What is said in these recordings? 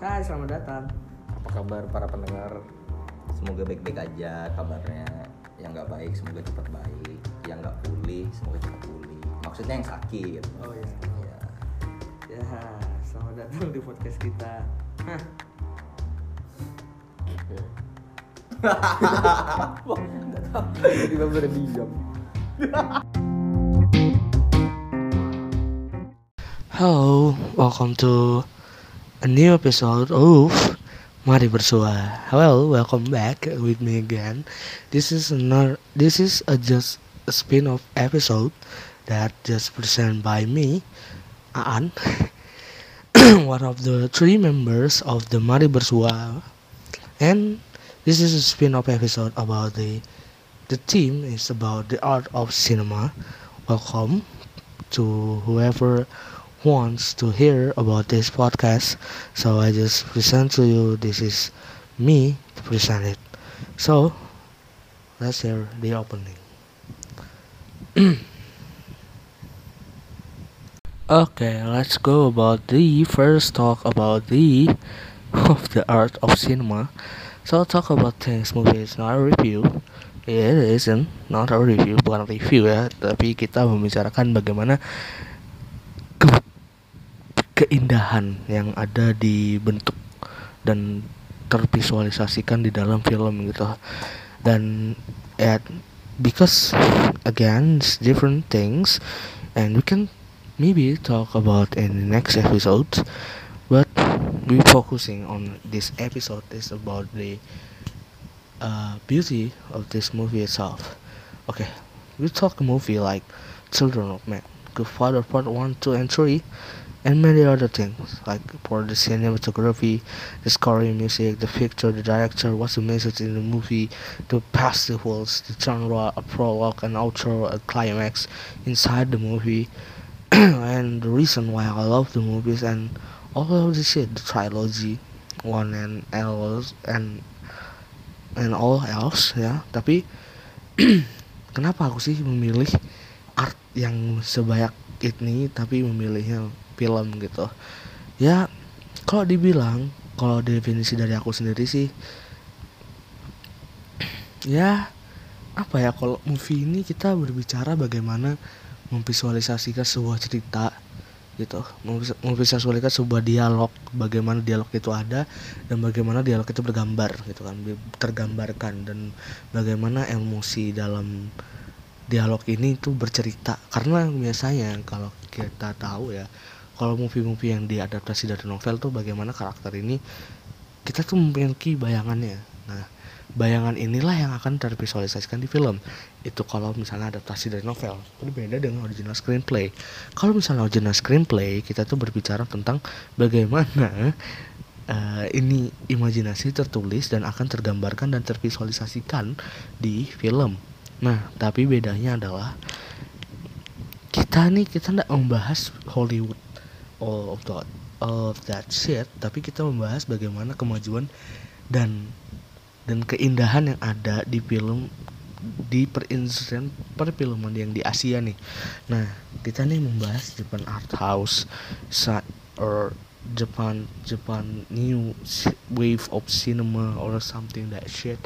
Hai, selamat datang. Apa kabar para pendengar? Semoga baik-baik aja kabarnya. Yang nggak baik semoga cepat baik. Yang nggak pulih semoga cepat pulih. Maksudnya yang sakit. Oh iya. Ya. Ya, selamat datang di podcast kita. Hah, Tiba-tiba udah diam. Hello, welcome to a new episode of Mari Bersua. Hello, welcome back with me again. This is another. This is a just a spin-off episode that just presented by me, Aan, one of the three members of the Mari Bersua, and this is a spin-off episode about the the theme is about the art of cinema. Welcome to whoever wants to hear about this podcast. So I just present to you this is me to present it. So let's hear the opening. okay, let's go about the first talk about the of the art of cinema. So talk about things movie is not a review. It isn't not a review, bukan review ya, tapi kita membicarakan bagaimana keindahan yang ada di bentuk dan tervisualisasikan di dalam film gitu. Dan ya because again it's different things and we can maybe talk about in the next episode but we focusing on this episode is about the uh, beauty of this movie itself. Okay we talk movie like children of men good father part 1 2 and 3 and many other things like for the cinematography the scoring music the picture the director what's the message in the movie the festivals the genre a prologue an outro a climax inside the movie. And the reason why i love the movies and all of the shit the trilogy one and else and and all else ya tapi kenapa aku sih memilih art yang sebanyak ini tapi memilihnya film gitu. Ya kalau dibilang kalau definisi dari aku sendiri sih ya apa ya kalau movie ini kita berbicara bagaimana memvisualisasikan sebuah cerita gitu. Memvis- memvisualisasikan sebuah dialog bagaimana dialog itu ada dan bagaimana dialog itu bergambar gitu kan tergambarkan dan bagaimana emosi dalam dialog ini itu bercerita. Karena biasanya kalau kita tahu ya kalau movie-movie yang diadaptasi dari novel tuh bagaimana karakter ini kita tuh memiliki bayangannya. Nah bayangan inilah yang akan tervisualisasikan di film. Itu kalau misalnya adaptasi dari novel berbeda dengan original screenplay. Kalau misalnya original screenplay kita tuh berbicara tentang bagaimana eh, ini imajinasi tertulis dan akan tergambarkan dan tervisualisasikan di film. Nah tapi bedanya adalah kita nih kita nggak membahas Hollywood all of that all of that shit tapi kita membahas bagaimana kemajuan dan dan keindahan yang ada di film di perindustrian perfilman yang di Asia nih. Nah, kita nih membahas Japan art house or Japan Japan new wave of cinema or something that shit.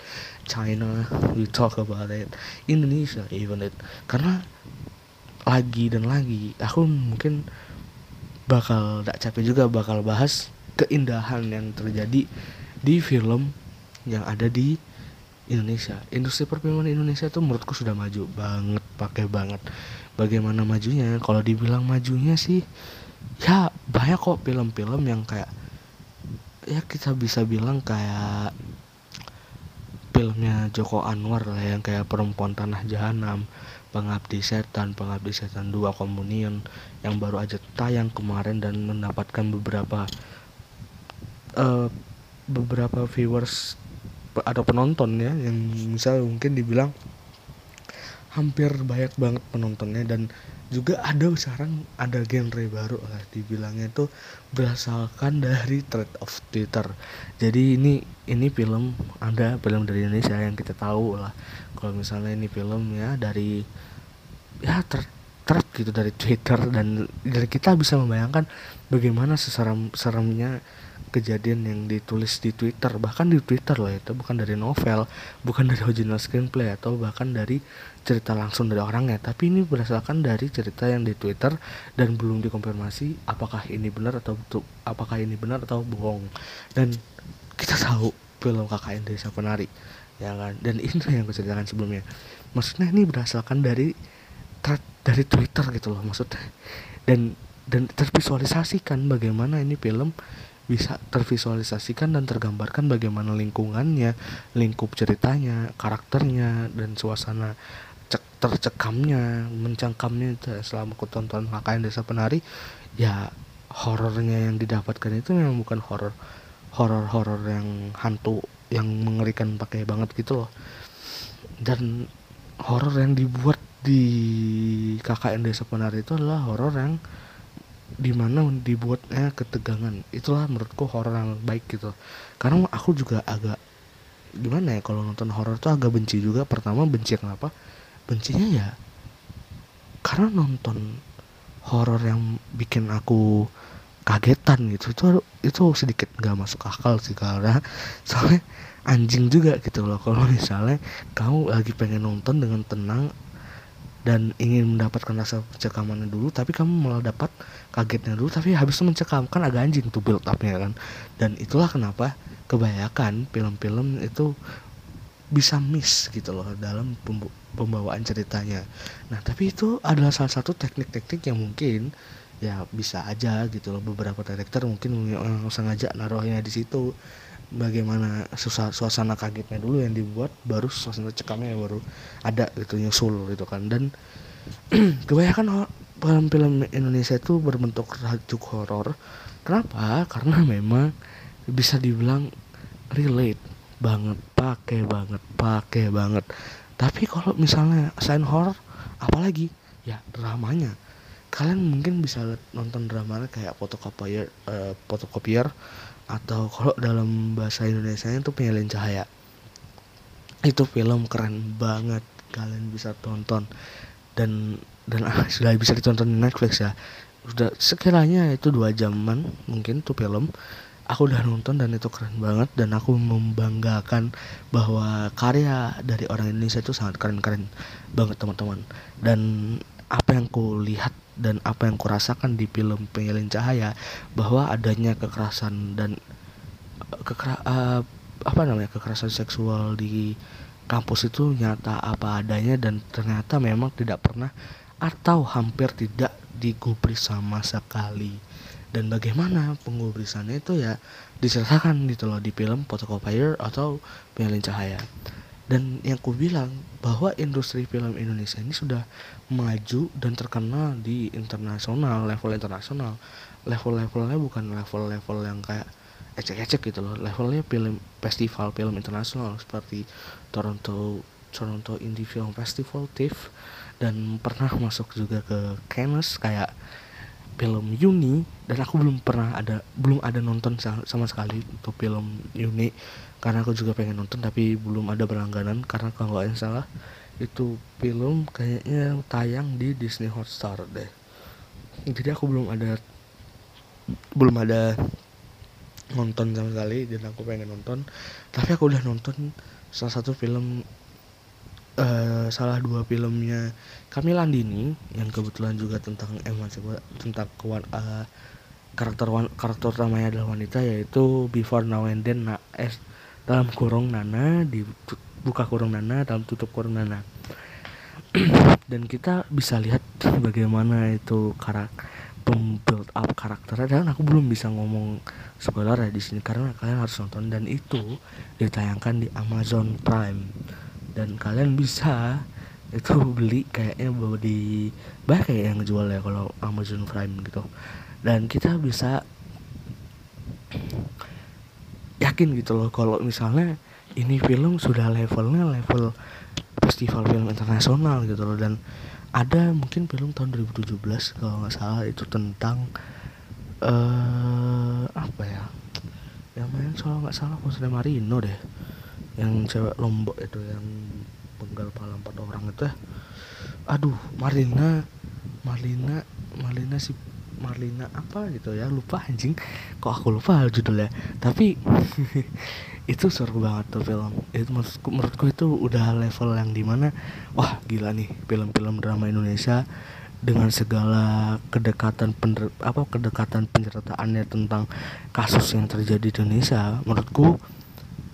China we talk about it. Indonesia even it. Karena lagi dan lagi aku mungkin bakal gak capek juga bakal bahas keindahan yang terjadi di film yang ada di Indonesia. Industri perfilman Indonesia tuh menurutku sudah maju banget, pakai banget. Bagaimana majunya? Kalau dibilang majunya sih ya banyak kok film-film yang kayak ya kita bisa bilang kayak filmnya Joko Anwar lah yang kayak Perempuan Tanah Jahanam, Pengabdi Setan, Pengabdi Setan 2 Komunion yang baru aja tayang kemarin dan mendapatkan beberapa eh, beberapa viewers atau penonton ya yang misal mungkin dibilang hampir banyak banget penontonnya dan juga ada sekarang ada genre baru lah dibilangnya itu berasalkan dari thread of Twitter. Jadi ini ini film ada film dari Indonesia yang kita tahu lah. Kalau misalnya ini film ya dari ya ter- thread gitu dari Twitter dan dari kita bisa membayangkan bagaimana seseram seramnya kejadian yang ditulis di Twitter. Bahkan di Twitter loh itu bukan dari novel bukan dari original screenplay atau bahkan dari cerita langsung dari orangnya tapi ini berdasarkan dari cerita yang di Twitter dan belum dikonfirmasi apakah ini benar atau betul apakah ini benar atau bohong. Dan kita tahu film KKN Desa Penari ya kan? Dan ini yang gue ceritakan sebelumnya. Maksudnya ini berdasarkan dari dari Twitter gitu loh maksudnya. Dan dan tervisualisasikan bagaimana ini film bisa tervisualisasikan dan tergambarkan bagaimana lingkungannya, lingkup ceritanya, karakternya dan suasana tercekamnya, mencengkamnya selama aku tonton KKN Desa Penari ya horornya yang didapatkan itu memang bukan horor horor-horor yang hantu yang mengerikan pakai banget gitu loh. Dan horor yang dibuat di KKN Desa Penari itu adalah horor yang di mana dibuatnya ketegangan. Itulah menurutku horor yang baik gitu. Karena aku juga agak gimana ya kalau nonton horor tuh agak benci juga. Pertama benci kenapa bencinya ya karena nonton horor yang bikin aku kagetan gitu itu itu sedikit nggak masuk akal sih karena soalnya anjing juga gitu loh. Kalau misalnya kamu lagi pengen nonton dengan tenang dan ingin mendapatkan rasa pencekamannya dulu tapi kamu malah dapat kagetnya dulu tapi habis itu mencekam kan agak anjing tuh build upnya kan. Dan itulah kenapa kebanyakan film-film itu bisa miss gitu loh dalam pembawaan ceritanya. Nah tapi itu adalah salah satu teknik-teknik yang mungkin ya bisa aja gitu loh. Beberapa director mungkin yang sengaja naruhnya di situ. Bagaimana suasana kagetnya dulu yang dibuat baru suasana cekamnya baru ada gitu nyusul gitu kan. Dan kebanyakan film-film Indonesia itu berbentuk rajuk horor. Kenapa? Karena memang bisa dibilang relate banget pakai banget pakai banget tapi kalau misalnya selain horor apalagi? Ya dramanya. Kalian mungkin bisa nonton dramanya kayak fotokopier uh, fotokopier atau kalau dalam bahasa Indonesia itu penyalin cahaya. Itu film keren banget kalian bisa tonton. Dan dan ah, sudah bisa ditonton di Netflix ya. Sudah sekiranya itu dua jaman mungkin tuh film aku udah nonton dan itu keren banget dan aku membanggakan bahwa karya dari orang Indonesia itu sangat keren-keren banget teman-teman. Dan apa yang ku lihat dan apa yang kurasakan di film Penyalin Cahaya bahwa adanya kekerasan dan eh, kekera uh, apa namanya kekerasan seksual di kampus itu nyata apa adanya dan ternyata memang tidak pernah atau hampir tidak digubris sama sekali dan bagaimana pengubrisannya itu ya diceritakan gitu loh di film Photocopier atau Penyalin Cahaya. Dan yang ku bilang bahwa industri film Indonesia ini sudah maju dan terkenal di internasional level internasional. Level-levelnya bukan level-level yang kayak ecek-ecek gitu loh. Levelnya film festival film internasional seperti Toronto Toronto Indie Film Festival TIFF dan pernah masuk juga ke Cannes kayak film Yuni dan aku belum pernah ada belum ada nonton sama sekali untuk film Yuni. Karena aku juga pengen nonton tapi belum ada berlangganan. Karena kalau nggak salah itu film kayaknya tayang di Disney Hotstar deh. Jadi aku belum ada belum ada nonton sama sekali dan aku pengen nonton. Tapi aku udah nonton salah satu film uh, salah dua filmnya. Kami Landini yang kebetulan juga tentang coba tentang kewan uh, karakter wan, karakter utamanya adalah wanita yaitu Before Now and Then nah, eh, dalam kurung Nana di buka kurung Nana dalam tutup kurung Nana. Dan kita bisa lihat bagaimana itu karakter build up karakternya. Dan aku belum bisa ngomong spoiler ya di sini karena kalian harus nonton. Dan itu ditayangkan di Amazon Prime dan kalian bisa itu beli kayaknya bawa di banyak kayak yang jual ya kalau Amazon Prime gitu. Dan kita bisa yakin gitu loh kalau misalnya ini film sudah levelnya level festival film internasional gitu loh. Dan ada mungkin film tahun 2017 kalau nggak salah itu tentang uh, apa ya? Yang main soal nggak salah Jose Marino deh yang cewek lombok itu yang penggal pala empat orang itu. Aduh Marina Marlina Marlina si Marlina apa gitu ya? Lupa anjing. Kok aku lupa judulnya? Tapi itu seru banget tuh film. Itu menurutku, menurutku itu udah level yang di mana wah gila nih film-film drama Indonesia dengan segala kedekatan pener, apa kedekatan penyertaannya tentang kasus yang terjadi di Indonesia. Menurutku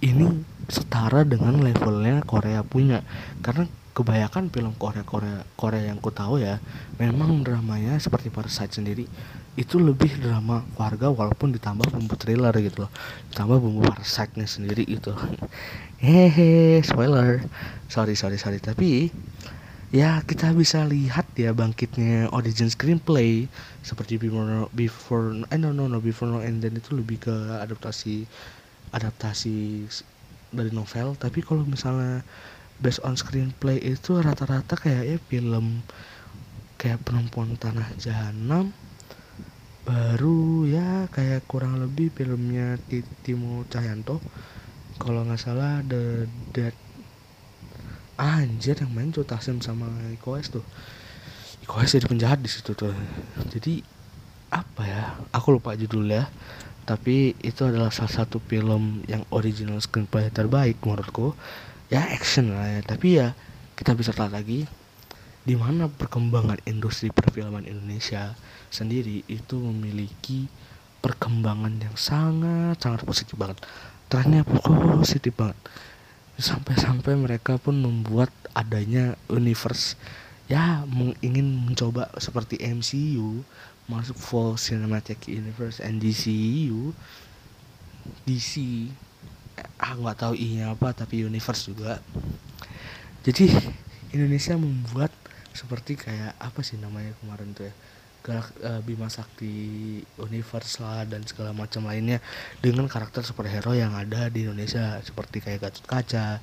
ini setara dengan levelnya Korea punya. Karena kebanyakan film Korea Korea Korea yang ku tahu ya memang dramanya seperti Parasite sendiri itu lebih drama keluarga walaupun ditambah bumbu thriller gitu loh. Ditambah bumbu Parasite-nya sendiri gitu. Hehe spoiler. Sorry sorry sorry. Tapi ya kita bisa lihat ya bangkitnya origin screenplay seperti before before eh no no no before no and then itu lebih ke adaptasi adaptasi dari novel tapi kalau misalnya based on screenplay itu rata-rata kayak ya film kayak perempuan tanah jahanam baru ya kayak kurang lebih filmnya Timo Cahyanto. Kalau nggak salah The Dead ah, anjir yang main Joe Taslim sama Iko tuh. Iko jadi penjahat di situ tuh. Jadi apa ya? Aku lupa judulnya tapi itu adalah salah satu film yang original screenplay terbaik menurutku. Ya action lah ya. Tapi ya kita bisa lihat lagi di mana perkembangan industri perfilman Indonesia sendiri itu memiliki perkembangan yang sangat sangat positif banget. Trennya positif banget. Sampai-sampai mereka pun membuat adanya universe. Ya ingin mencoba seperti MCU masuk full cinematic universe and DCU DC ah nggak tahu inya apa tapi universe juga. Jadi Indonesia membuat seperti kayak apa sih namanya kemarin tuh ya Galak, uh, Bima Sakti Universe lah dan segala macam lainnya dengan karakter superhero yang ada di Indonesia seperti kayak Gatot Kaca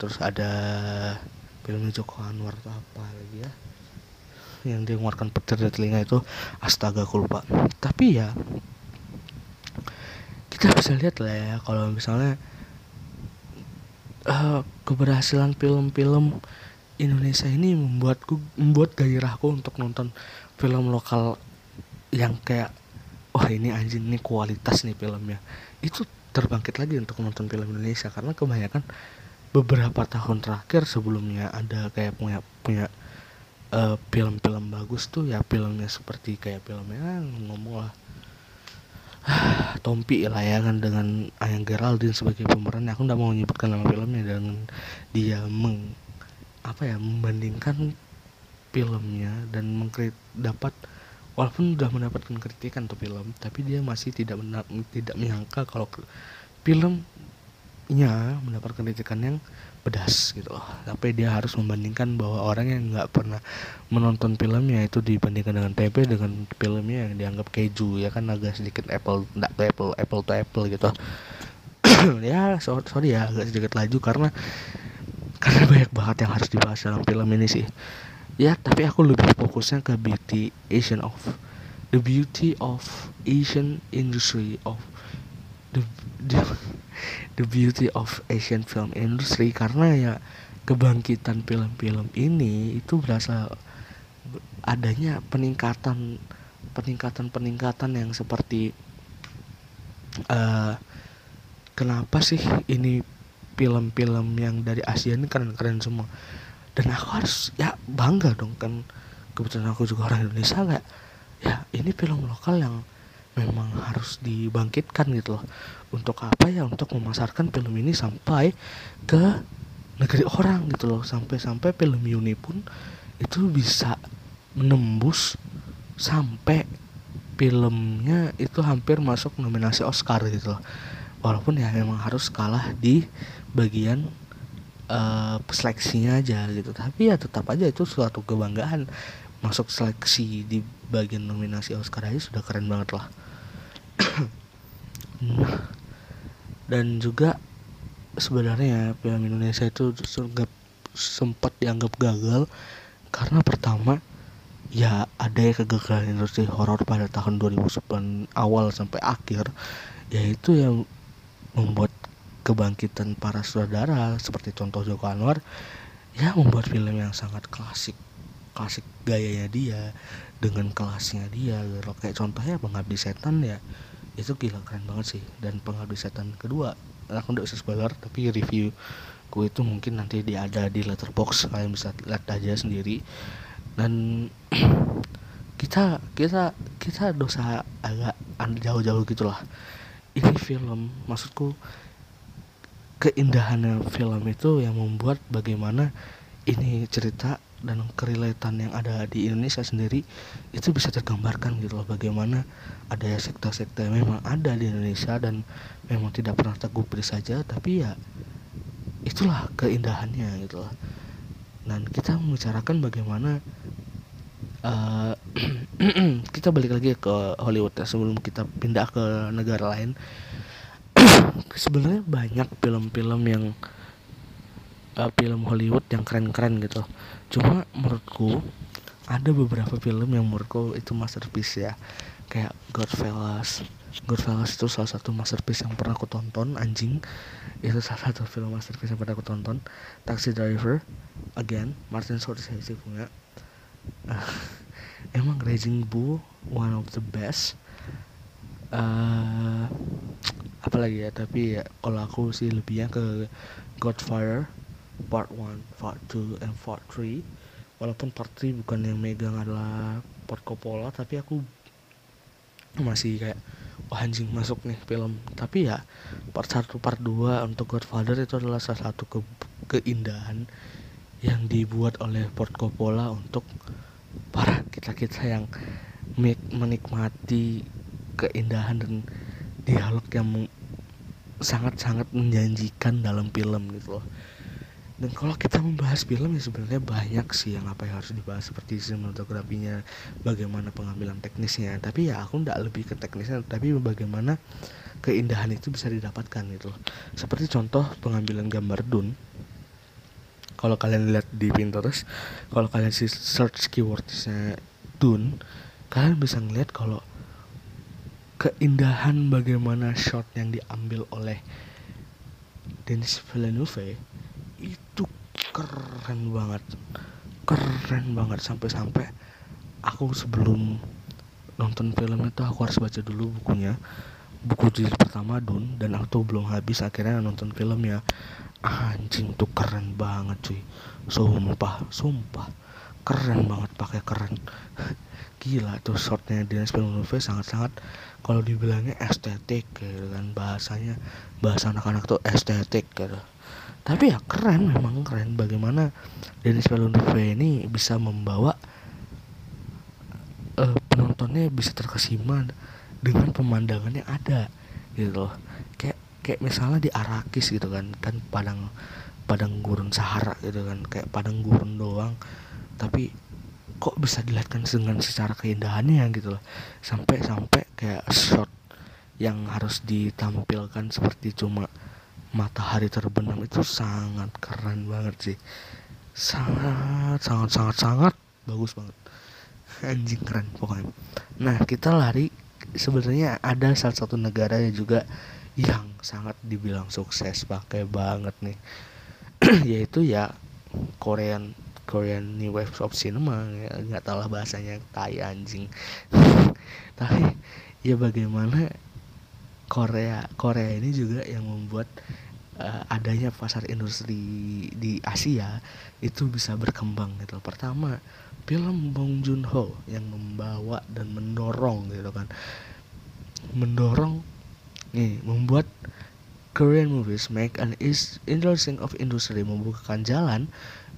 terus ada filmnya Joko Anwar atau apa lagi ya yang dia mengeluarkan petir dari telinga itu astaga aku lupa. Tapi ya kita bisa lihat lah ya kalau misalnya uh, keberhasilan film-film Indonesia ini membuatku membuat gairahku untuk nonton film lokal yang kayak wah ini anjing ini kualitas nih filmnya. Itu terbangkit lagi untuk nonton film Indonesia karena kebanyakan beberapa tahun terakhir sebelumnya ada kayak punya punya eh, film-film bagus tuh ya filmnya seperti kayak filmnya ngomong lah. Tompi lah ya kan dengan Ayang Geraldine sebagai pemeran aku nggak mau menyebutkan nama filmnya dan dia meng apa ya membandingkan filmnya dan mengkrit dapat walaupun sudah mendapatkan kritikan tuh film tapi dia masih tidak tidak menyangka kalau filmnya mendapatkan kritikan yang pedas gitu loh. Tapi dia harus membandingkan bahwa orang yang nggak pernah menonton filmnya itu dibandingkan dengan TP dengan filmnya yang dianggap keju ya kan? Agak sedikit apple to apple apple to apple gitu. Ya sorry, sorry ya agak sedikit laju karena karena banyak banget yang harus dibahas dalam film ini sih. Ya tapi aku lebih fokusnya ke beauty Asian of the beauty of Asian industry of the, the the beauty of Asian film industry. Karena ya kebangkitan film-film ini itu berasa adanya peningkatan peningkatan peningkatan yang seperti uh, kenapa sih ini film-film yang dari Asia ini keren-keren semua? Dan aku harus ya bangga dong kan. Kebetulan aku juga orang Indonesia kayak ya ini film lokal yang memang harus dibangkitkan gitu loh untuk apa ya? Untuk memasarkan film ini sampai ke negeri orang gitu loh. Sampai-sampai film Yuni pun itu bisa menembus sampai filmnya itu hampir masuk nominasi Oscar gitu loh. Walaupun ya memang harus kalah di bagian uh, seleksinya aja gitu. Tapi ya tetap aja itu suatu kebanggaan. Masuk seleksi di bagian nominasi Oscar aja sudah keren banget lah. Nah, dan juga sebenarnya film Indonesia itu sempat sempat dianggap gagal karena pertama ya ada ya kegagalan industri horor pada tahun 2009 awal sampai akhir yaitu yang membuat kebangkitan para saudara seperti contoh Joko Anwar ya membuat film yang sangat klasik klasik gayanya dia dengan kelasnya dia gitu kayak contohnya pengabdi setan ya itu gila keren banget sih. Dan pengabdi setan kedua aku nggak bisa spoiler tapi review ku itu mungkin nanti dia ada di letterbox kalian bisa lihat aja sendiri. Dan kita kita kita dosa agak jauh-jauh gitulah. Ini film maksudku keindahannya film itu yang membuat bagaimana ini cerita dan kerelatan yang ada di Indonesia sendiri itu bisa tergambarkan gitu loh bagaimana ada sekte-sekte yang memang ada di Indonesia dan memang tidak pernah tergubris saja tapi ya itulah keindahannya gitu loh. Dan kita membicarakan bagaimana eh, kita balik lagi ke Hollywood ya sebelum kita pindah ke negara lain. Sebenarnya banyak film-film yang eh, film Hollywood yang keren-keren gitu. Cuma menurutku ada beberapa film yang menurutku itu masterpiece ya. Kayak Goodfellas Goodfellas itu salah satu masterpiece yang pernah aku tonton anjing. Itu salah satu film masterpiece yang pernah aku tonton. Taxi Driver again Martin Scorsese punya. Emang Raging Bull one of the best. Eh apalagi ya? Tapi ya kalau aku sih lebihnya ke Godfather part 1, part 2, and part 3 walaupun part 3 bukan yang megang adalah Port Coppola tapi aku masih kayak wah anjing masuk nih film. Tapi ya part 1 part 2 untuk Godfather itu adalah salah satu ke keindahan yang dibuat oleh Port Coppola untuk para kita-kita yang menikmati keindahan dan dialog yang sangat-sangat menjanjikan dalam film gitu loh dan kalau kita membahas film ya sebenarnya banyak sih yang apa yang harus dibahas seperti sinematografinya bagaimana pengambilan teknisnya. Tapi ya aku ndak lebih ke teknisnya tapi bagaimana keindahan itu bisa didapatkan gitu seperti contoh pengambilan gambar Dune. Kalau kalian lihat di Pinterest kalau kalian search keywordnya Dune kalian bisa ngeliat kalau keindahan bagaimana shot yang diambil oleh Denis Villeneuve keren banget. Keren banget sampai-sampai aku sebelum nonton film itu aku harus baca dulu bukunya. Buku jilid pertama Dun dan aku tuh belum habis akhirnya nonton filmnya anjing tuh keren banget cuy. Sumpah sumpah. Keren banget pakai keren. Gila tuh shotnya Denis Villeneuve sangat-sangat kalau dibilangnya estetik gitu kan bahasanya. Bahasa anak-anak tuh estetik gitu tapi ya keren memang keren. Bagaimana Denis Villeneuve ini bisa membawa eh, penontonnya bisa terkesima dengan pemandangan yang ada gitu loh. Kayak kayak misalnya di Arakis gitu kan kan padang padang gurun Sahara gitu kan kayak padang gurun doang. Tapi kok bisa dilihatkan dengan secara keindahannya gitu loh. Sampai sampai kayak shot yang harus ditampilkan seperti cuma matahari terbenam itu sangat keren banget sih. Sangat sangat sangat sangat bagus banget. Anjing keren pokoknya. Nah kita lari sebenarnya ada salah satu negara yang juga yang sangat dibilang sukses pakai banget nih. Yaitu ya Korean Korean New Wave of Cinema. Ya, nggak tahu lah bahasanya tai anjing. Tapi ya bagaimana Korea Korea ini juga yang membuat eh, adanya pasar industri di Asia itu bisa berkembang gitu pertama film Bong Joon Ho yang membawa dan mendorong gitu kan. Mendorong nih membuat Korean movies make an interesting of industry membukakan jalan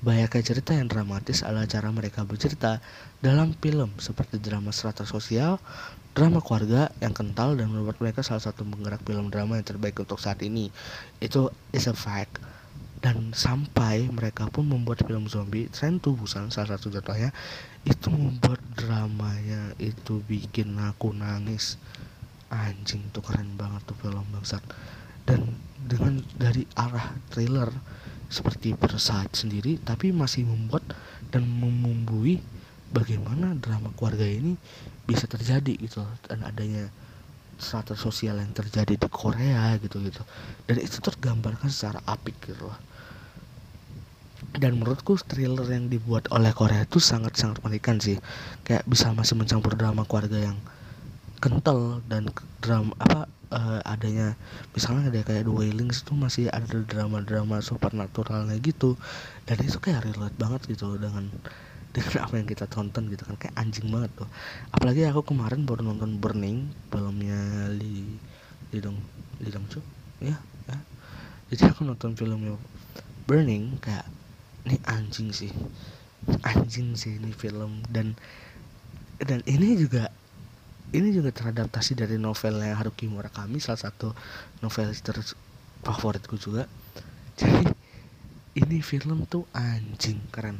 banyaknya cerita yang dramatis adalah cara mereka bercerita dalam film seperti drama strata sosial, drama keluarga yang kental dan membuat mereka salah satu penggerak film drama yang terbaik untuk saat ini. Itu is a fact. Dan sampai mereka pun membuat film zombie, Tren to Busan salah satu contohnya itu membuat dramanya itu bikin aku nangis. Anjing tuh keren banget tuh film bangsat. Dan dengan dari arah trailer seperti Parasite sendiri tapi masih membuat dan membumbui bagaimana drama keluarga ini bisa terjadi gitu dan adanya strata sosial yang terjadi di Korea gitu gitu. Dan itu tergambarkan secara apik gitu loh. Dan menurutku thriller yang dibuat oleh Korea itu sangat-sangat mengerikan sih. Kayak bisa masih mencampur drama keluarga yang kental dan drama apa eh, adanya misalnya ada kayak The Wailings itu masih ada drama-drama supernaturalnya gitu. Dan itu kayak relate banget gitu dengan dengan apa yang kita tonton gitu kan kayak anjing banget tuh. Apalagi aku kemarin baru nonton Burning filmnya Lee Lee Dong Lee Dong Chuk? Ya ya. Jadi aku nonton filmnya Burning kayak ini anjing sih. Anjing sih ini film. Dan dan ini juga ini juga teradaptasi dari novelnya Haruki Murakami salah satu novelis favoritku juga. Jadi ini film tuh anjing keren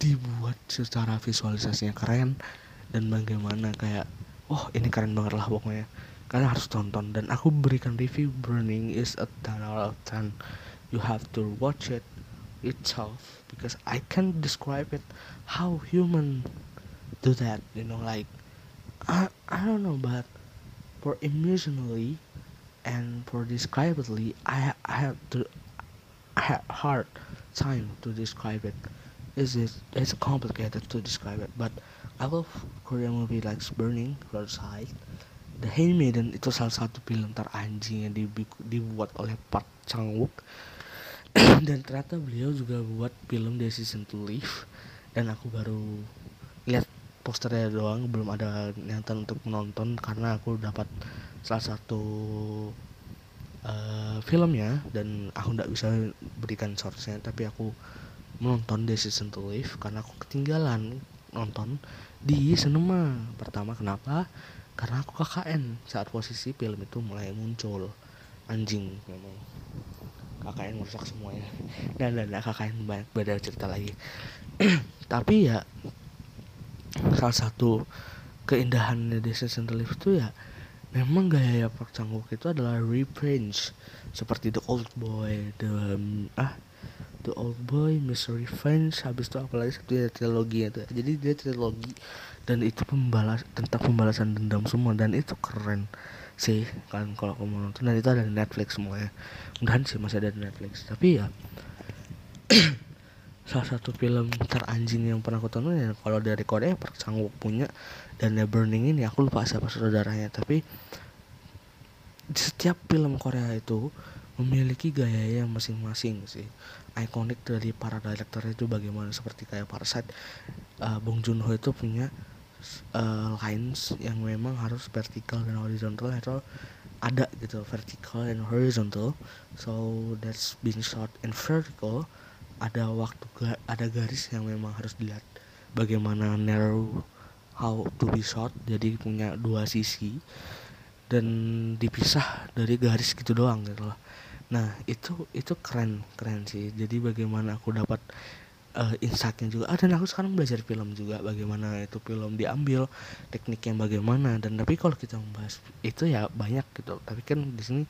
dibuat secara visualisasinya keren dan bagaimana kayak oh ini keren banget lah pokoknya. Kalian harus tonton dan aku berikan review Burning is a 10 out of 10 you have to watch it itself because I can't describe it how human do that you know like I, I don't know but for emotionally and for describably I I have to I have hard time to describe it is it it's complicated to describe it but I love Korean movie like Burning Roadside. The Handmaiden itu salah satu film teranjing yang dibu- dibuat oleh Park Chan Wook dan ternyata beliau juga buat film Decision to Live dan aku baru lihat posternya doang belum ada niatan untuk menonton karena aku dapat salah satu eh, filmnya dan aku nggak bisa berikan source-nya tapi aku menonton Decision to Live karena aku ketinggalan nonton di cinema. Pertama kenapa? Karena aku KKN saat posisi film itu mulai muncul. Anjing memang. KKN merusak semuanya dan dan dan KKN banyak beda cerita lagi. Tapi ya salah satu keindahan Decision to Live itu ya memang gaya Park Chan Wook itu adalah revenge. Seperti The Old Boy, The ah The Old Boy, Mr. Revenge, habis itu apalagi satu ya trilogi itu. Jadi dia trilogi dan itu pembalas tentang pembalasan dendam semua dan itu keren sih kan kalau kamu nonton dan itu ada di Netflix semuanya. Mudahan sih masih ada di Netflix. Tapi ya salah satu film teranjing yang pernah aku tonton ya kalau dari Korea Park Chan Wook punya dan The Burning ini aku lupa siapa saudaranya tapi setiap film Korea itu memiliki gaya yang masing-masing sih ikonik dari para director itu bagaimana seperti kayak Parasite uh, Bong Joon Ho itu punya uh, lines yang memang harus vertikal dan horizontal atau ada gitu vertical and horizontal. So that's being shot in vertical. Ada waktu ada garis yang memang harus dilihat bagaimana narrow how to be shot jadi punya dua sisi dan dipisah dari garis gitu doang gitu loh nah itu itu keren keren sih. Jadi bagaimana aku dapat uh, insightnya juga. Ah, dan aku sekarang belajar film juga bagaimana itu film diambil tekniknya bagaimana. Dan tapi kalau kita membahas itu ya banyak gitu. Tapi kan di sini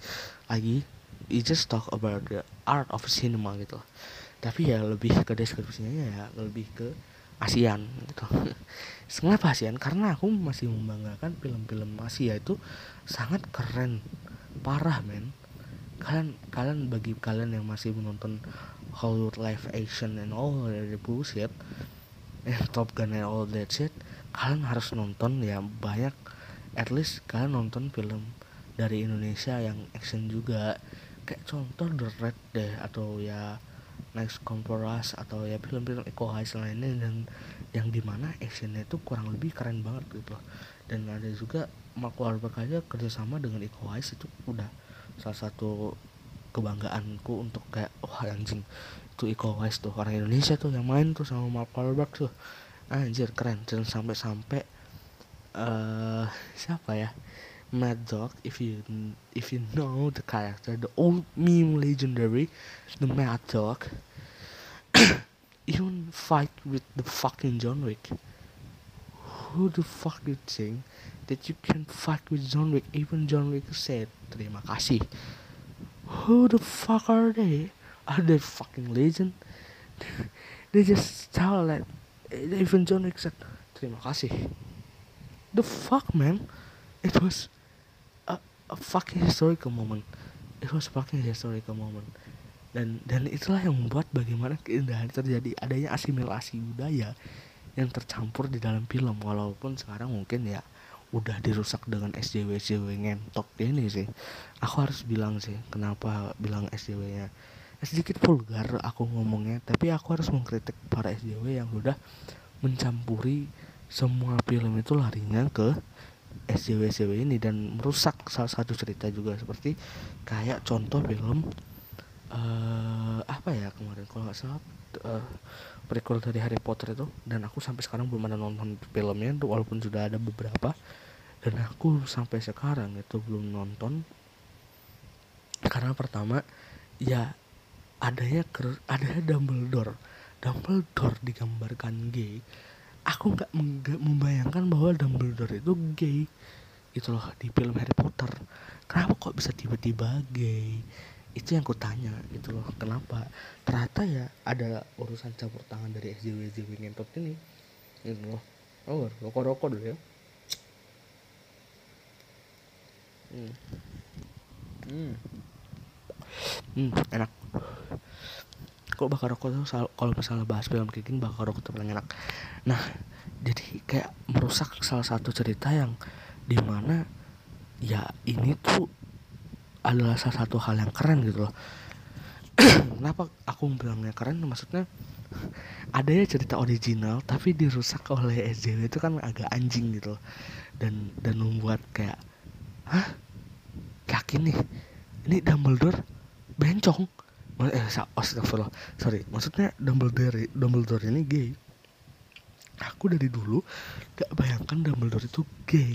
lagi we just talk about the art of cinema gitu. Tapi ya lebih ke deskripsinya ya lebih ke ASEAN gitu. Kenapa ASEAN? Karena aku masih membanggakan film-film Asia itu sangat keren parah men kalian kalian bagi kalian yang masih menonton Hollywood live action and all that bullshit and Top Gun and all that shit kalian harus nonton ya banyak at least kalian nonton film dari Indonesia yang action juga. Kayak contoh The Red deh atau ya Next Conquerors atau ya film-film Eco Heist lainnya dan yang di mana actionnya itu kurang lebih keren banget gitu. Dan ada juga Mark Wahlberg aja kerjasama dengan Eco Heist itu udah salah satu kebanggaanku untuk kayak wah anjing itu Iko Uwais tuh orang Indonesia tuh yang main tuh sama Mark Wahlberg tuh. Anjir keren. Dan sampai-sampai eh siapa ya? Mad Dog if you if you know the character the old meme legendary the Mad Dog even fight with the fucking John Wick. Who the fuck you think that you can fight with John Wick. Even John Wick said terima kasih. Who the fuck are they? Are they fucking legend? They just tell that even John Wick said terima kasih. The fuck man? It was a, a fucking historical moment. It was fucking historical moment. Dan dan itulah yang membuat bagaimana keindahan terjadi. Adanya asimilasi budaya yang tercampur di dalam film. Walaupun sekarang mungkin ya udah dirusak dengan SJW SJW ngentok ini sih. Aku harus bilang sih kenapa bilang SJW nya sedikit vulgar aku ngomongnya tapi aku harus mengkritik para SJW yang udah mencampuri semua film itu larinya ke SJW SJW ini dan merusak salah satu cerita juga seperti kayak contoh film eh apa ya kemarin? Kalau nggak salah uh, prequel dari Harry Potter itu dan aku sampai sekarang belum ada nonton filmnya walaupun sudah ada beberapa dan aku sampai sekarang itu belum nonton. Karena pertama ya adanya ker, adanya Dumbledore. Dumbledore digambarkan gay. Aku nggak membayangkan bahwa Dumbledore itu gay. Itu loh di film Harry Potter. Kenapa kok bisa tiba-tiba gay itu yang kutanya gitu loh kenapa? Ternyata ya ada urusan campur tangan dari SJW SJW ngentot ini. Gitu loh. Oh rokok rokok dulu ya. Hmm. Hmm. hmm enak. Kok bakar rokok tuh kalau misalnya bahas film kayak bakar rokok tuh paling enak. Nah jadi kayak merusak salah satu cerita yang di mana ya ini tuh adalah salah satu hal yang keren gitu loh. Kenapa aku bilangnya keren? Maksudnya ada ya cerita original tapi dirusak oleh SJW itu kan agak anjing gitu loh. Dan dan membuat kayak hah? Yakin nih? Ini Dumbledore? Bencong. Eh astagfirullah. Sorry maksudnya Dumbledore Dumbledore ini gay. Aku dari dulu gak bayangkan Dumbledore itu gay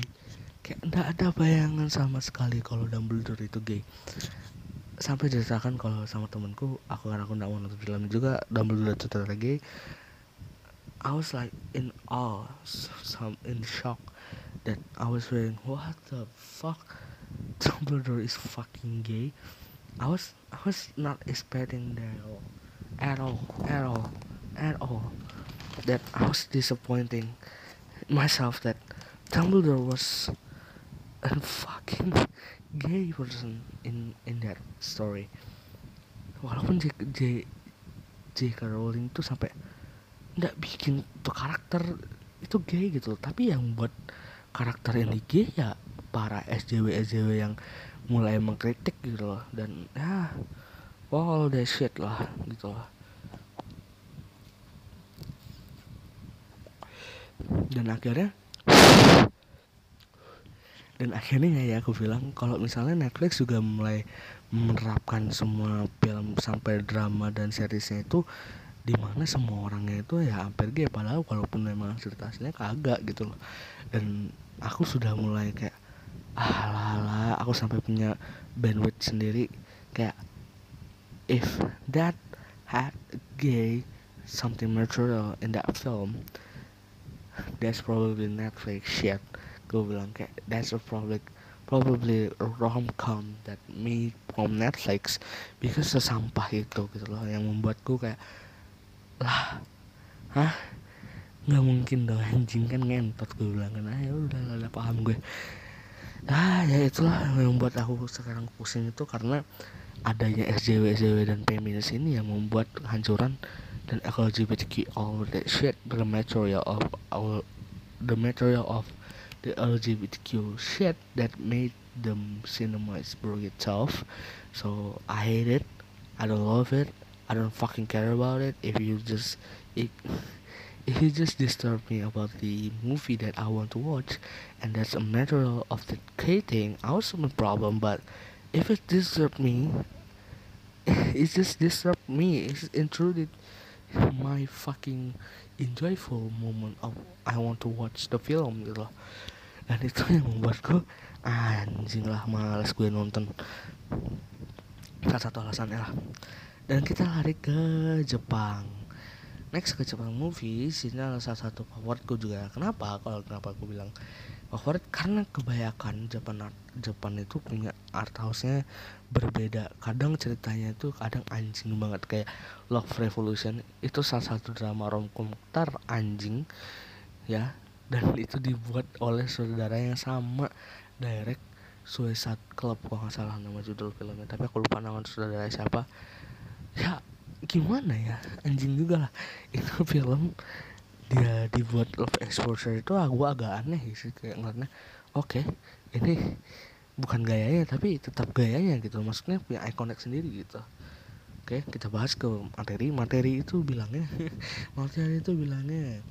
kayak nggak ada bayangan sama sekali kalau Dumbledore itu gay. Sampai diceritakan kalau sama temanku aku karena aku nggak mau nonton film juga Dumbledore itu ternyata gay. I was like in awe some in shock that I was saying what the fuck? Dumbledore is fucking gay. I was I was not expecting that at all at all at all that I was disappointing myself that Dumbledore was a fucking gay person in in that story. Walaupun J J J.K. Rowling tuh sampai nggak bikin tuh karakter itu gay gitu tapi yang buat karakter ini gay ya para SJW SJW yang mulai mengkritik gitu loh. Dan ya all that shit lah gitu loh. Dan akhirnya dan akhirnya ya aku bilang kalau misalnya Netflix juga mulai menerapkan semua film sampai drama dan seriesnya itu di mana semua orangnya itu ya hampir gay padahal walaupun memang ceritanya kagak gitu loh. Dan aku sudah mulai kayak ah lah aku sampai punya bandwidth sendiri kayak if that had gay something material in that film that's probably Netflix shit gue bilang kayak that's a probably probably a rom-com that made from Netflix because sesampah itu gitu loh. Yang membuatku kayak lah hah? Nggak mungkin dong anjing kan ngentot gue bilang kan. Ah, udah ada paham gue. Ah ya itulah yang membuat aku sekarang pusing itu karena adanya SJW SJW dan feminis ini yang membuat kehancuran dan LGBTQ all that shit the material of our the material of the LGBTQ shit that made the cinema broke itself. So I hate it. I don't love it. I don't fucking care about it. If you just if, if you just disturb me about the movie that I want to watch, and that's a matter of the thing, I also no problem. But if it disturb me, it just disturb me. It's intruded my fucking enjoyable moment of I want to watch the film gitu loh dan itu yang membuatku anjing lah males gue nonton. Salah satu alasannya lah. Dan kita lari ke Jepang. Next ke Jepang movie sini adalah salah satu favoritku juga. Kenapa? Kalau kenapa aku bilang favorit? Karena kebanyakan Jepang Jepang itu punya art house-nya berbeda. Kadang ceritanya itu kadang anjing banget. Kayak Love Revolution itu salah satu drama romcom ter anjing ya dan itu dibuat oleh saudara yang sama direct Suicide Club kalau nggak salah nama judul filmnya. Tapi aku lupa nama saudara siapa. Ya gimana ya? Anjing juga lah. Itu film dia dibuat love exposure itu aku agak aneh sih kayak ngeliatnya oke ini bukan gayanya tapi tetap gayanya gitu. Maksudnya punya ikonik sendiri gitu. Oke kita bahas ke materi. Materi itu bilangnya materi itu bilangnya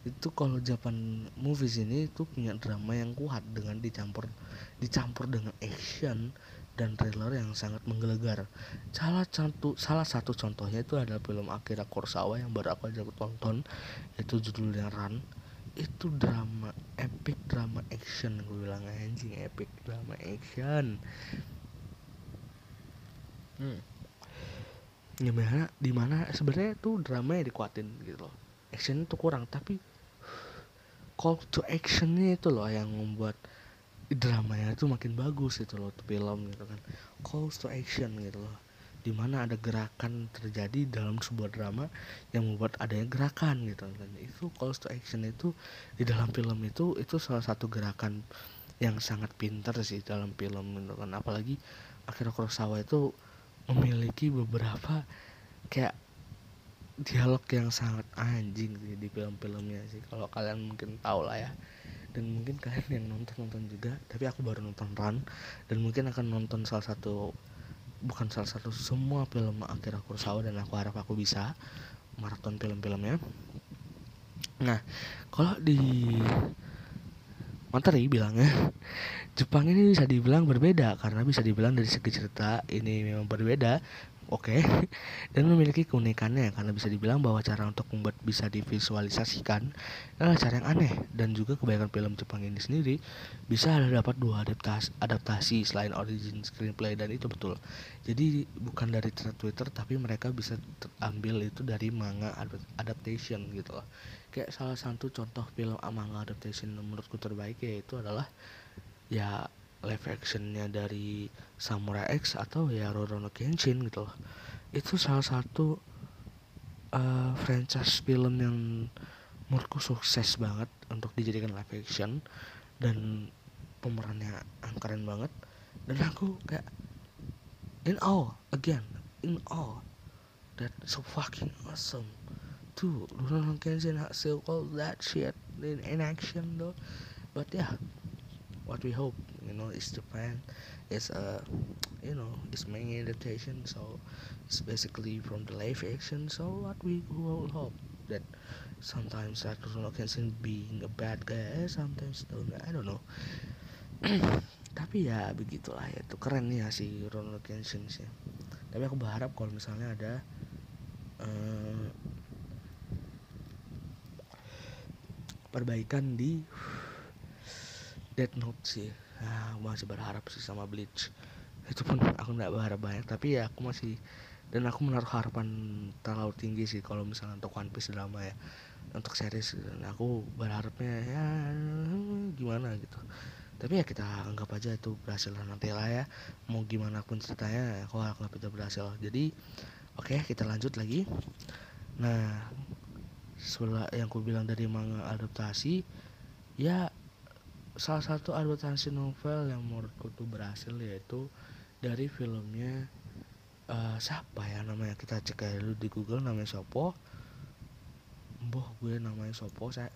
itu kalau Japan movies ini tuh punya drama yang kuat dengan dicampur dicampur dengan action dan thriller yang sangat menggelegar. Salah satu salah satu contohnya itu adalah film Akira Kurosawa yang baru aku aja tonton itu judulnya Run. Itu drama epic drama action gue bilang anjing epic drama action. Hmm. Gimana di mana sebenarnya tuh drama yang dikuatin gitu loh. Action itu kurang tapi call to actionnya itu loh yang membuat dramanya itu makin bagus gitu loh film gitu kan. Call to action gitu loh. Di mana ada gerakan terjadi dalam sebuah drama yang membuat adanya gerakan gitu kan. Itu call to action itu di dalam film itu itu salah satu gerakan yang sangat pintar sih dalam film gitu kan. Apalagi akhirnya Kurosawa itu memiliki beberapa kayak dialog yang sangat anjing sih di film-filmnya sih. Kalau kalian mungkin tahu lah ya. Dan mungkin kalian yang nonton nonton juga tapi aku baru nonton Run dan mungkin akan nonton salah satu bukan salah satu semua film Akira Kurosawa dan aku harap aku bisa maraton film-filmnya. Nah kalau di materi bilangnya Jepang ini bisa dibilang berbeda karena bisa dibilang dari segi cerita ini memang berbeda Oke, dan memiliki keunikannya karena bisa dibilang bahwa cara untuk membuat bisa divisualisasikan adalah cara yang aneh dan juga kebanyakan film Jepang ini sendiri bisa ada dapat dua adaptasi, adaptasi selain origin screenplay dan itu betul. Jadi bukan dari Twitter tapi mereka bisa ambil itu dari manga adaptation gitu loh. Kayak salah satu contoh film manga adaptation menurutku terbaik yaitu adalah ya live actionnya dari Samurai X atau ya Rurouni Kenshin gitu loh. Itu salah satu uh, franchise film yang menurutku sukses banget untuk dijadikan live action dan pemerannya keren banget. Dan aku kayak in all again in all that so fucking awesome. Tuh Rurouni Kenshin still all that shit in, in action though. But yeah what we hope you know is Japan is a you know is main adaptation so it's basically from the live action. So what we will hope that sometimes Rurouni Kenshin being a bad guy sometimes don't I don't know. Tapi ya begitulah. Ya itu keren ya si Rurouni Kenshin sih. Tapi aku berharap kalau misalnya ada uh, perbaikan di Death Note sih nah, aku masih berharap sih sama Bleach. Itu pun aku nggak berharap banyak tapi ya aku masih dan aku menaruh harapan terlalu tinggi sih kalau misalnya untuk One Piece drama ya untuk series. Dan aku berharapnya ya gimana gitu. Tapi ya kita anggap aja itu berhasil nanti lah ya. Mau gimana pun ceritanya aku anggap itu berhasil. Jadi oke okay, kita lanjut lagi. Nah setelah yang aku bilang dari manga adaptasi ya salah satu adaptasi novel yang menurutku tuh berhasil yaitu dari filmnya uh, siapa ya namanya? Kita cek aja dulu di Google namanya Sopo boh gue namanya Sopo saya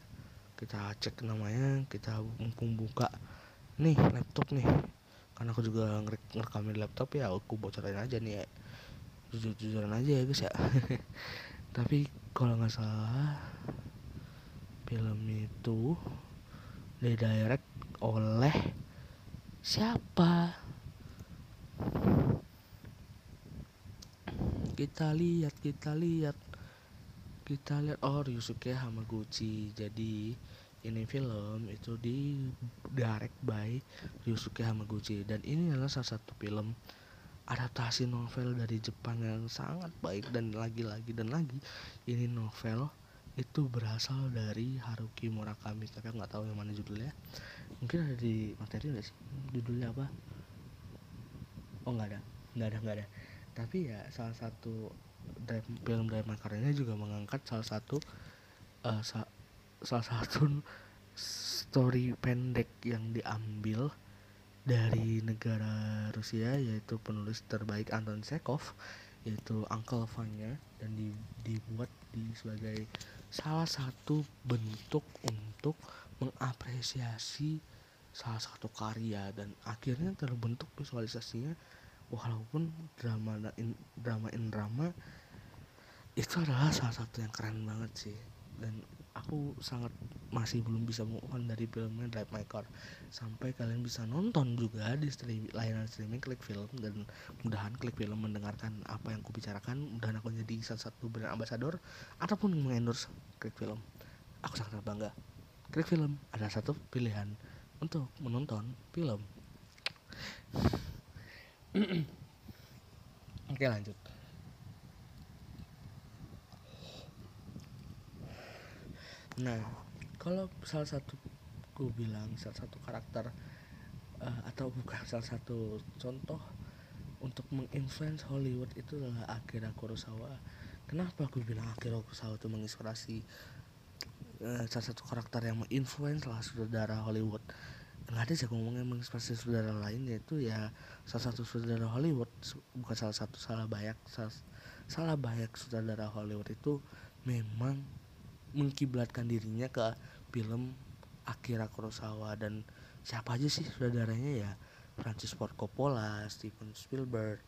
kita cek namanya kita mumpung buka nih laptop nih. Karena aku juga ngerekamin laptop ya aku bocorin aja nih ya. Jujur-jujuran aja ya guys ya. Tapi kalau nggak salah film itu didirect oleh siapa? Kita lihat kita lihat. Kita lihat oh Ryusuke Hamaguchi. Jadi ini film itu di direct by Ryusuke Hamaguchi. Dan ini adalah salah satu film adaptasi novel dari Jepang yang sangat baik. Dan lagi-lagi dan lagi ini novel itu berasal dari Haruki Murakami. Tapi nggak tahu yang mana judulnya. Mungkin ada di materi nggak sih? Judulnya apa? Oh nggak ada. Nggak ada nggak ada. Tapi ya salah satu film drama karyanya juga mengangkat salah satu uh, sa salah satu story pendek yang diambil dari negara Rusia yaitu penulis terbaik Anton Chekhov yaitu Uncle Vanya dan di- dibuat sebagai salah satu bentuk untuk mengapresiasi salah satu karya dan akhirnya terbentuk visualisasinya walaupun drama in, drama in drama itu adalah salah satu yang keren banget sih. Dan aku sangat masih belum bisa move on dari filmnya Drive My Car. Sampai kalian bisa nonton juga di streaming layanan streaming klik film dan mudahan klik film mendengarkan apa yang kubicarakan. Mudahan aku jadi salah satu brand ambassador ataupun mengendorse klik film. Aku sangat bangga. Klik film adalah satu pilihan untuk menonton film. Oke lanjut Nah, kalau salah satu ku bilang salah satu karakter eh, atau bukan salah satu contoh untuk menginfluence Hollywood itu adalah Akira Kurosawa. Kenapa aku bilang Akira Kurosawa itu menginspirasi eh, salah satu karakter yang menginfluence lah saudara Hollywood. Nggak ada sih ngomongnya menginspirasi saudara lain yaitu ya salah satu saudara Hollywood bukan salah satu salah banyak salah, salah banyak saudara Hollywood itu memang mengkiblatkan dirinya ke film Akira Kurosawa dan siapa aja sih saudaranya ya? Francis Ford Coppola, Steven Spielberg,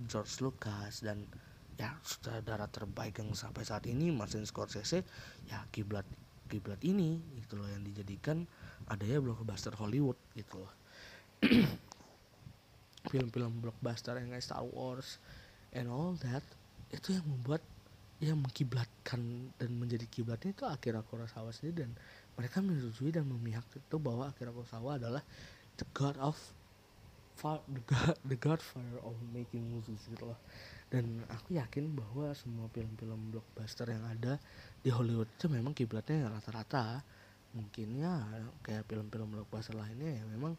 George Lucas dan ya saudara terbaik yang sampai saat ini Martin Scorsese ya kiblat kiblat ini gitu loh yang dijadikan adanya blockbuster Hollywood gitu loh. Film-film blockbuster yang kayak Star Wars and all that itu yang membuat yang mengkiblatkan dan menjadi kiblatnya itu Akira Kurosawa sendiri dan mereka menyetujui dan memihak itu bahwa Akira Kurosawa adalah the god of the god the godfather of making movies gitu loh. Dan aku yakin bahwa semua film-film blockbuster yang ada di Hollywood itu memang kiblatnya rata-rata. Mungkin ya kayak film-film blockbuster lainnya ya memang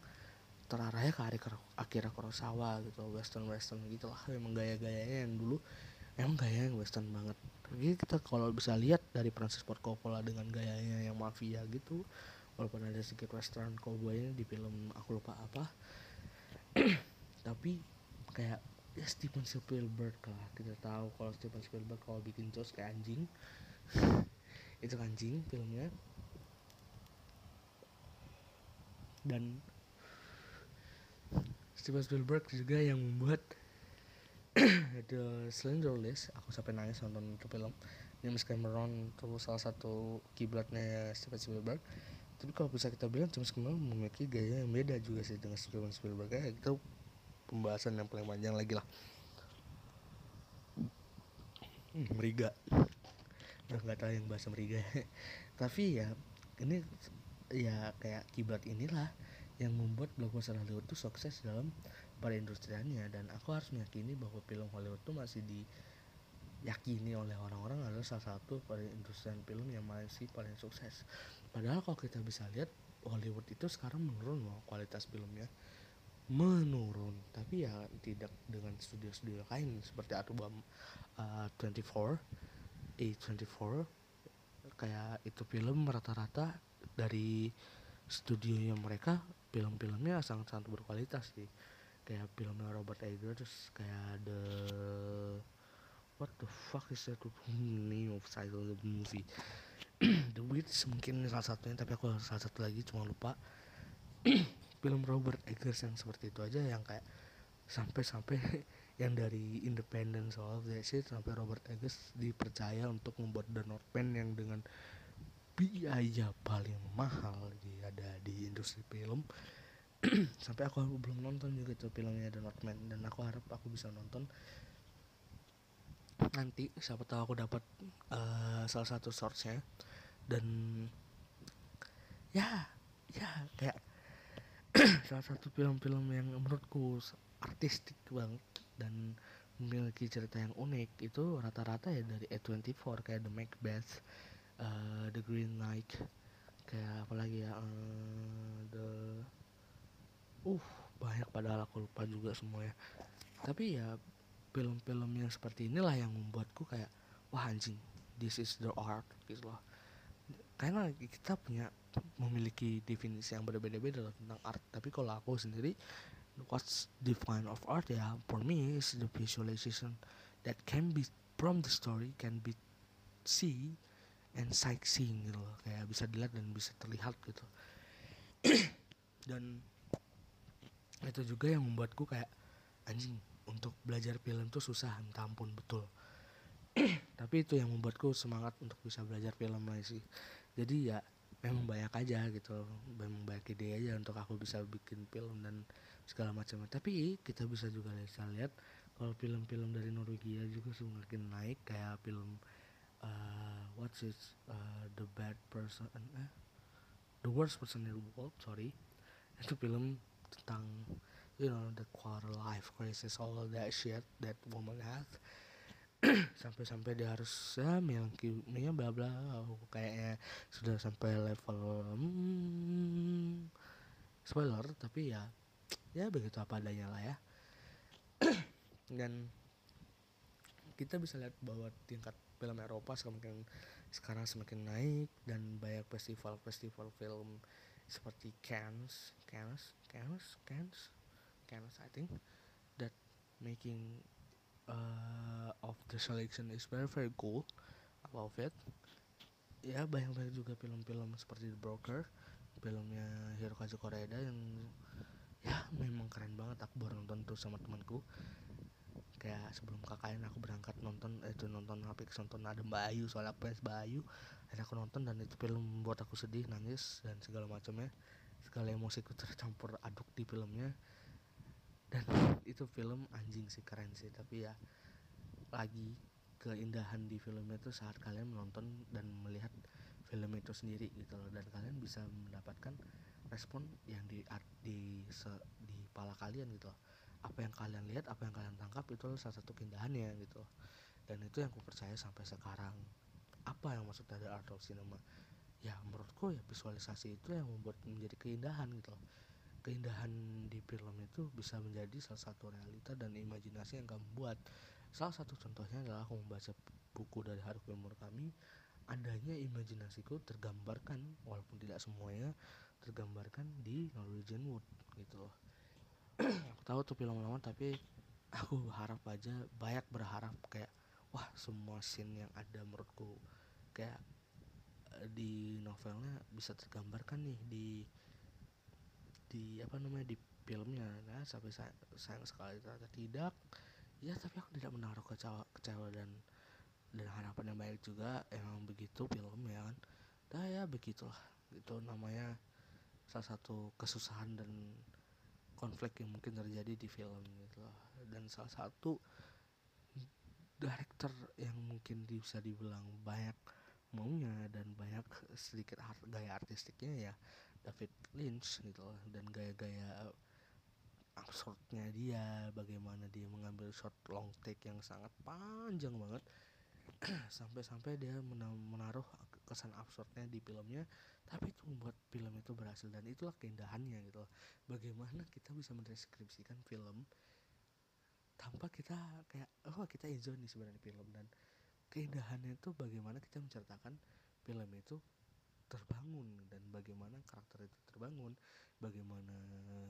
terarahnya ke Akira, Kurosawa gitu western western gitu lah. Memang gaya-gayanya yang dulu emang gaya yang western banget. Tapi kita kalau bisa lihat dari Francis Ford Coppola dengan gayanya yang mafia gitu walaupun ada sedikit western cowboynya di film aku lupa apa. Tapi kayak ya Steven Spielberg lah kita tahu kalau Steven Spielberg kalau bikin jokes kayak anjing. Itu anjing filmnya. Dan Steven Spielberg juga yang membuat The Slender List aku sampai nangis nonton itu film. James Cameron itu salah satu kiblatnya Steven Spielberg. Tapi kalau bisa kita bilang James Cameron memiliki gaya yang beda juga sih dengan Steven Spielberg. Ya itu pembahasan yang paling panjang lagi lah. Hmm, meriga. Udah nggak tahu yang bahasa meriga. Tapi ya ini ya kayak kiblat inilah yang membuat blockbuster Hollywood itu sukses dalam perindustriannya dan aku harus meyakini bahwa film Hollywood itu masih diyakini oleh orang-orang adalah salah satu perindustrian film yang masih paling sukses. Padahal kalau kita bisa lihat Hollywood itu sekarang menurun loh kualitas filmnya. Menurun. Tapi ya tidak dengan studio-studio lain seperti Atubam uh, 24 A24 kayak itu film rata-rata dari studionya mereka film-filmnya sangat-sangat berkualitas sih kayak filmnya Robert Eggers kayak the what the fuck is that name of title of the movie. The Witch mungkin salah satunya tapi aku salah satu lagi cuma lupa. Film Robert Eggers yang seperti itu aja yang kayak sampai-sampai yang dari Independence of that shit sampai Robert Eggers dipercaya untuk membuat The Northman yang dengan biaya paling mahal di ada di industri film sampai aku belum nonton juga tuh filmnya The Northman. Dan aku harap aku bisa nonton. Nanti siapa tahu aku dapat eh, salah satu source-nya. Dan ya ya kayak salah satu film-film yang menurutku artistik banget dan memiliki cerita yang unik itu rata-rata ya dari A24 kayak The Macbeth, uh, The Green Knight, kayak apa lagi ya uh, The uh banyak padahal aku lupa juga semuanya. Tapi ya film-film yang seperti inilah yang membuatku kayak wah anjing this is the art gitu loh. Karena kita punya memiliki definisi yang berbeda-beda loh tentang art. Tapi kalau aku sendiri what's define of art? Ya for me is the visualization that can be from the story can be see and sightseeing gitu loh. Kayak bisa dilihat dan bisa terlihat gitu. Dan itu juga yang membuatku kayak anjing untuk belajar film tuh susah minta ampun betul. Tapi itu yang membuatku semangat untuk bisa belajar film lagi sih. Jadi ya memang banyak aja gitu memang banyak ide aja untuk aku bisa bikin film dan segala macam. Tapi kita bisa juga bisa lihat kalau film-film dari Norwegia juga semakin naik kayak film uh, what's it uh, the bad person eh the worst person in the world sorry. Itu film tentang you know the quarter life crisis all that shit that woman has. Sampai-sampai dia harus ya milkinya bla bla oh, kayaknya sudah sampai level hmm, spoiler tapi ya ya begitu apa adanya lah ya. Dan kita bisa lihat bahwa tingkat film Eropa semakin sekarang semakin naik dan banyak festival-festival film seperti Cannes, Cannes, Cannes, Cannes, Cannes I think that making uh, of the selection is very very cool. Love it. Ya banyak banyak juga film-film seperti The Broker, filmnya Hirokazu Koreeda yang ya memang keren banget. Aku baru nonton tuh sama temanku. Kayak sebelum KKN aku berangkat nonton itu nonton HP nonton ada Mbak Ayu soalnya fans Mbak Ayu. Dan aku nonton dan itu film membuat aku sedih nangis dan segala macamnya. Segala emosiku tercampur aduk di filmnya. Dan itu film anjing sih keren sih. Tapi ya lagi keindahan di filmnya itu saat kalian menonton dan melihat film itu sendiri gitu loh. Dan kalian bisa mendapatkan respon yang di di se, di pala kalian gitu loh apa yang kalian lihat apa yang kalian tangkap itu salah satu keindahannya gitu. Dan itu yang ku percaya sampai sekarang. Apa yang maksud dari art of cinema? Ya menurutku ya visualisasi itu yang membuat menjadi keindahan gitu keindahan di film itu bisa menjadi salah satu realita dan imajinasi yang kamu buat. Salah satu contohnya adalah aku membaca buku dari Haruki Murakami, adanya imajinasiku tergambarkan walaupun tidak semuanya tergambarkan di Norwegian Wood gitu. Aku tahu tuh film lama tapi aku harap aja banyak berharap kayak wah semua scene yang ada menurutku kayak eh, di novelnya bisa tergambarkan nih di di apa namanya di filmnya nah sampai saya, sayang sekali. Ternyata tidak. Ya tapi aku tidak menaruh kecewa kecewa dan dan harapan yang baik juga. Emang begitu film ya kan? Nah ya begitulah. Itu namanya salah satu kesusahan dan konflik yang mungkin terjadi di film gitu loh dan salah satu director yang mungkin bisa dibilang banyak maunya dan banyak sedikit art, gaya artistiknya ya David Lynch gitu loh dan gaya-gaya absurdnya dia bagaimana dia mengambil shot long take yang sangat panjang banget. Sampai-sampai dia menaruh kesan absurdnya di filmnya tapi itu membuat film itu berhasil dan itulah keindahannya gitu loh. Bagaimana kita bisa mendeskripsikan film tanpa kita kayak oh kita enjoy nih sebenarnya film dan keindahannya itu bagaimana kita menceritakan film itu terbangun dan bagaimana karakter itu terbangun bagaimana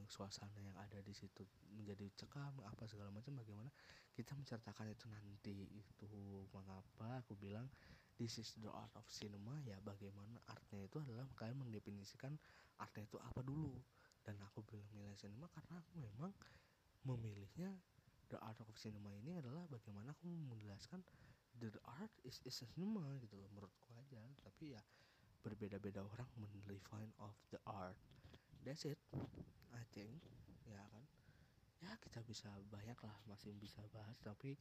suasana yang ada di situ menjadi cekam apa segala macam bagaimana kita menceritakan itu nanti itu mengapa aku bilang this is the art of cinema ya bagaimana artnya itu adalah kalian mendefinisikan artnya itu apa dulu. Dan aku bilang nilai cinema karena aku memang memilihnya the art of cinema ini adalah bagaimana aku menjelaskan the art is, is a cinema gitu loh menurutku aja. Tapi ya berbeda-beda orang mendefine of the art. That's it I think ya kan? Ya kita bisa banyak lah masih bisa bahas tapi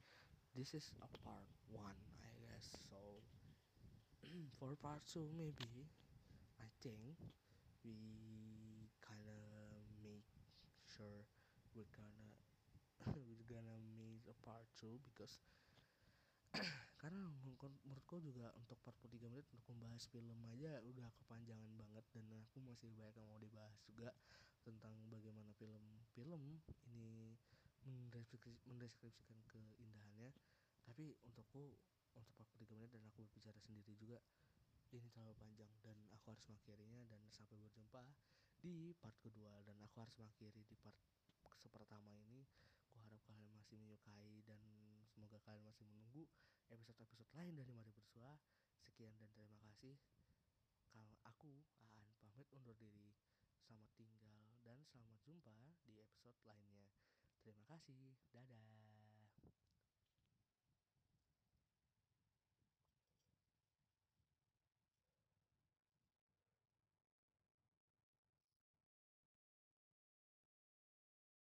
this is a part one I guess so for part two maybe I think we kinda make sure we're gonna we're gonna make a part two because karena menurutku juga untuk 43 menit untuk membahas film aja udah kepanjangan banget dan aku masih banyak yang mau dibahas juga tentang bagaimana film-film ini mendeskripsikan keindahannya. Tapi untukku untuk 43 menit dan aku berbicara sendiri juga ini terlalu panjang dan aku harus mengakhirinya dan sampai berjumpa di part kedua dan aku harus mengakhiri di part pertama ini. Aku harap kalian masih menyukai dan semoga kalian masih menunggu episode-episode lain dari Mari Bersua. Sekian dan terima kasih. Kalau aku Aan pamit undur diri. Selamat tinggal dan selamat jumpa di episode lainnya. Terima kasih. Dadah.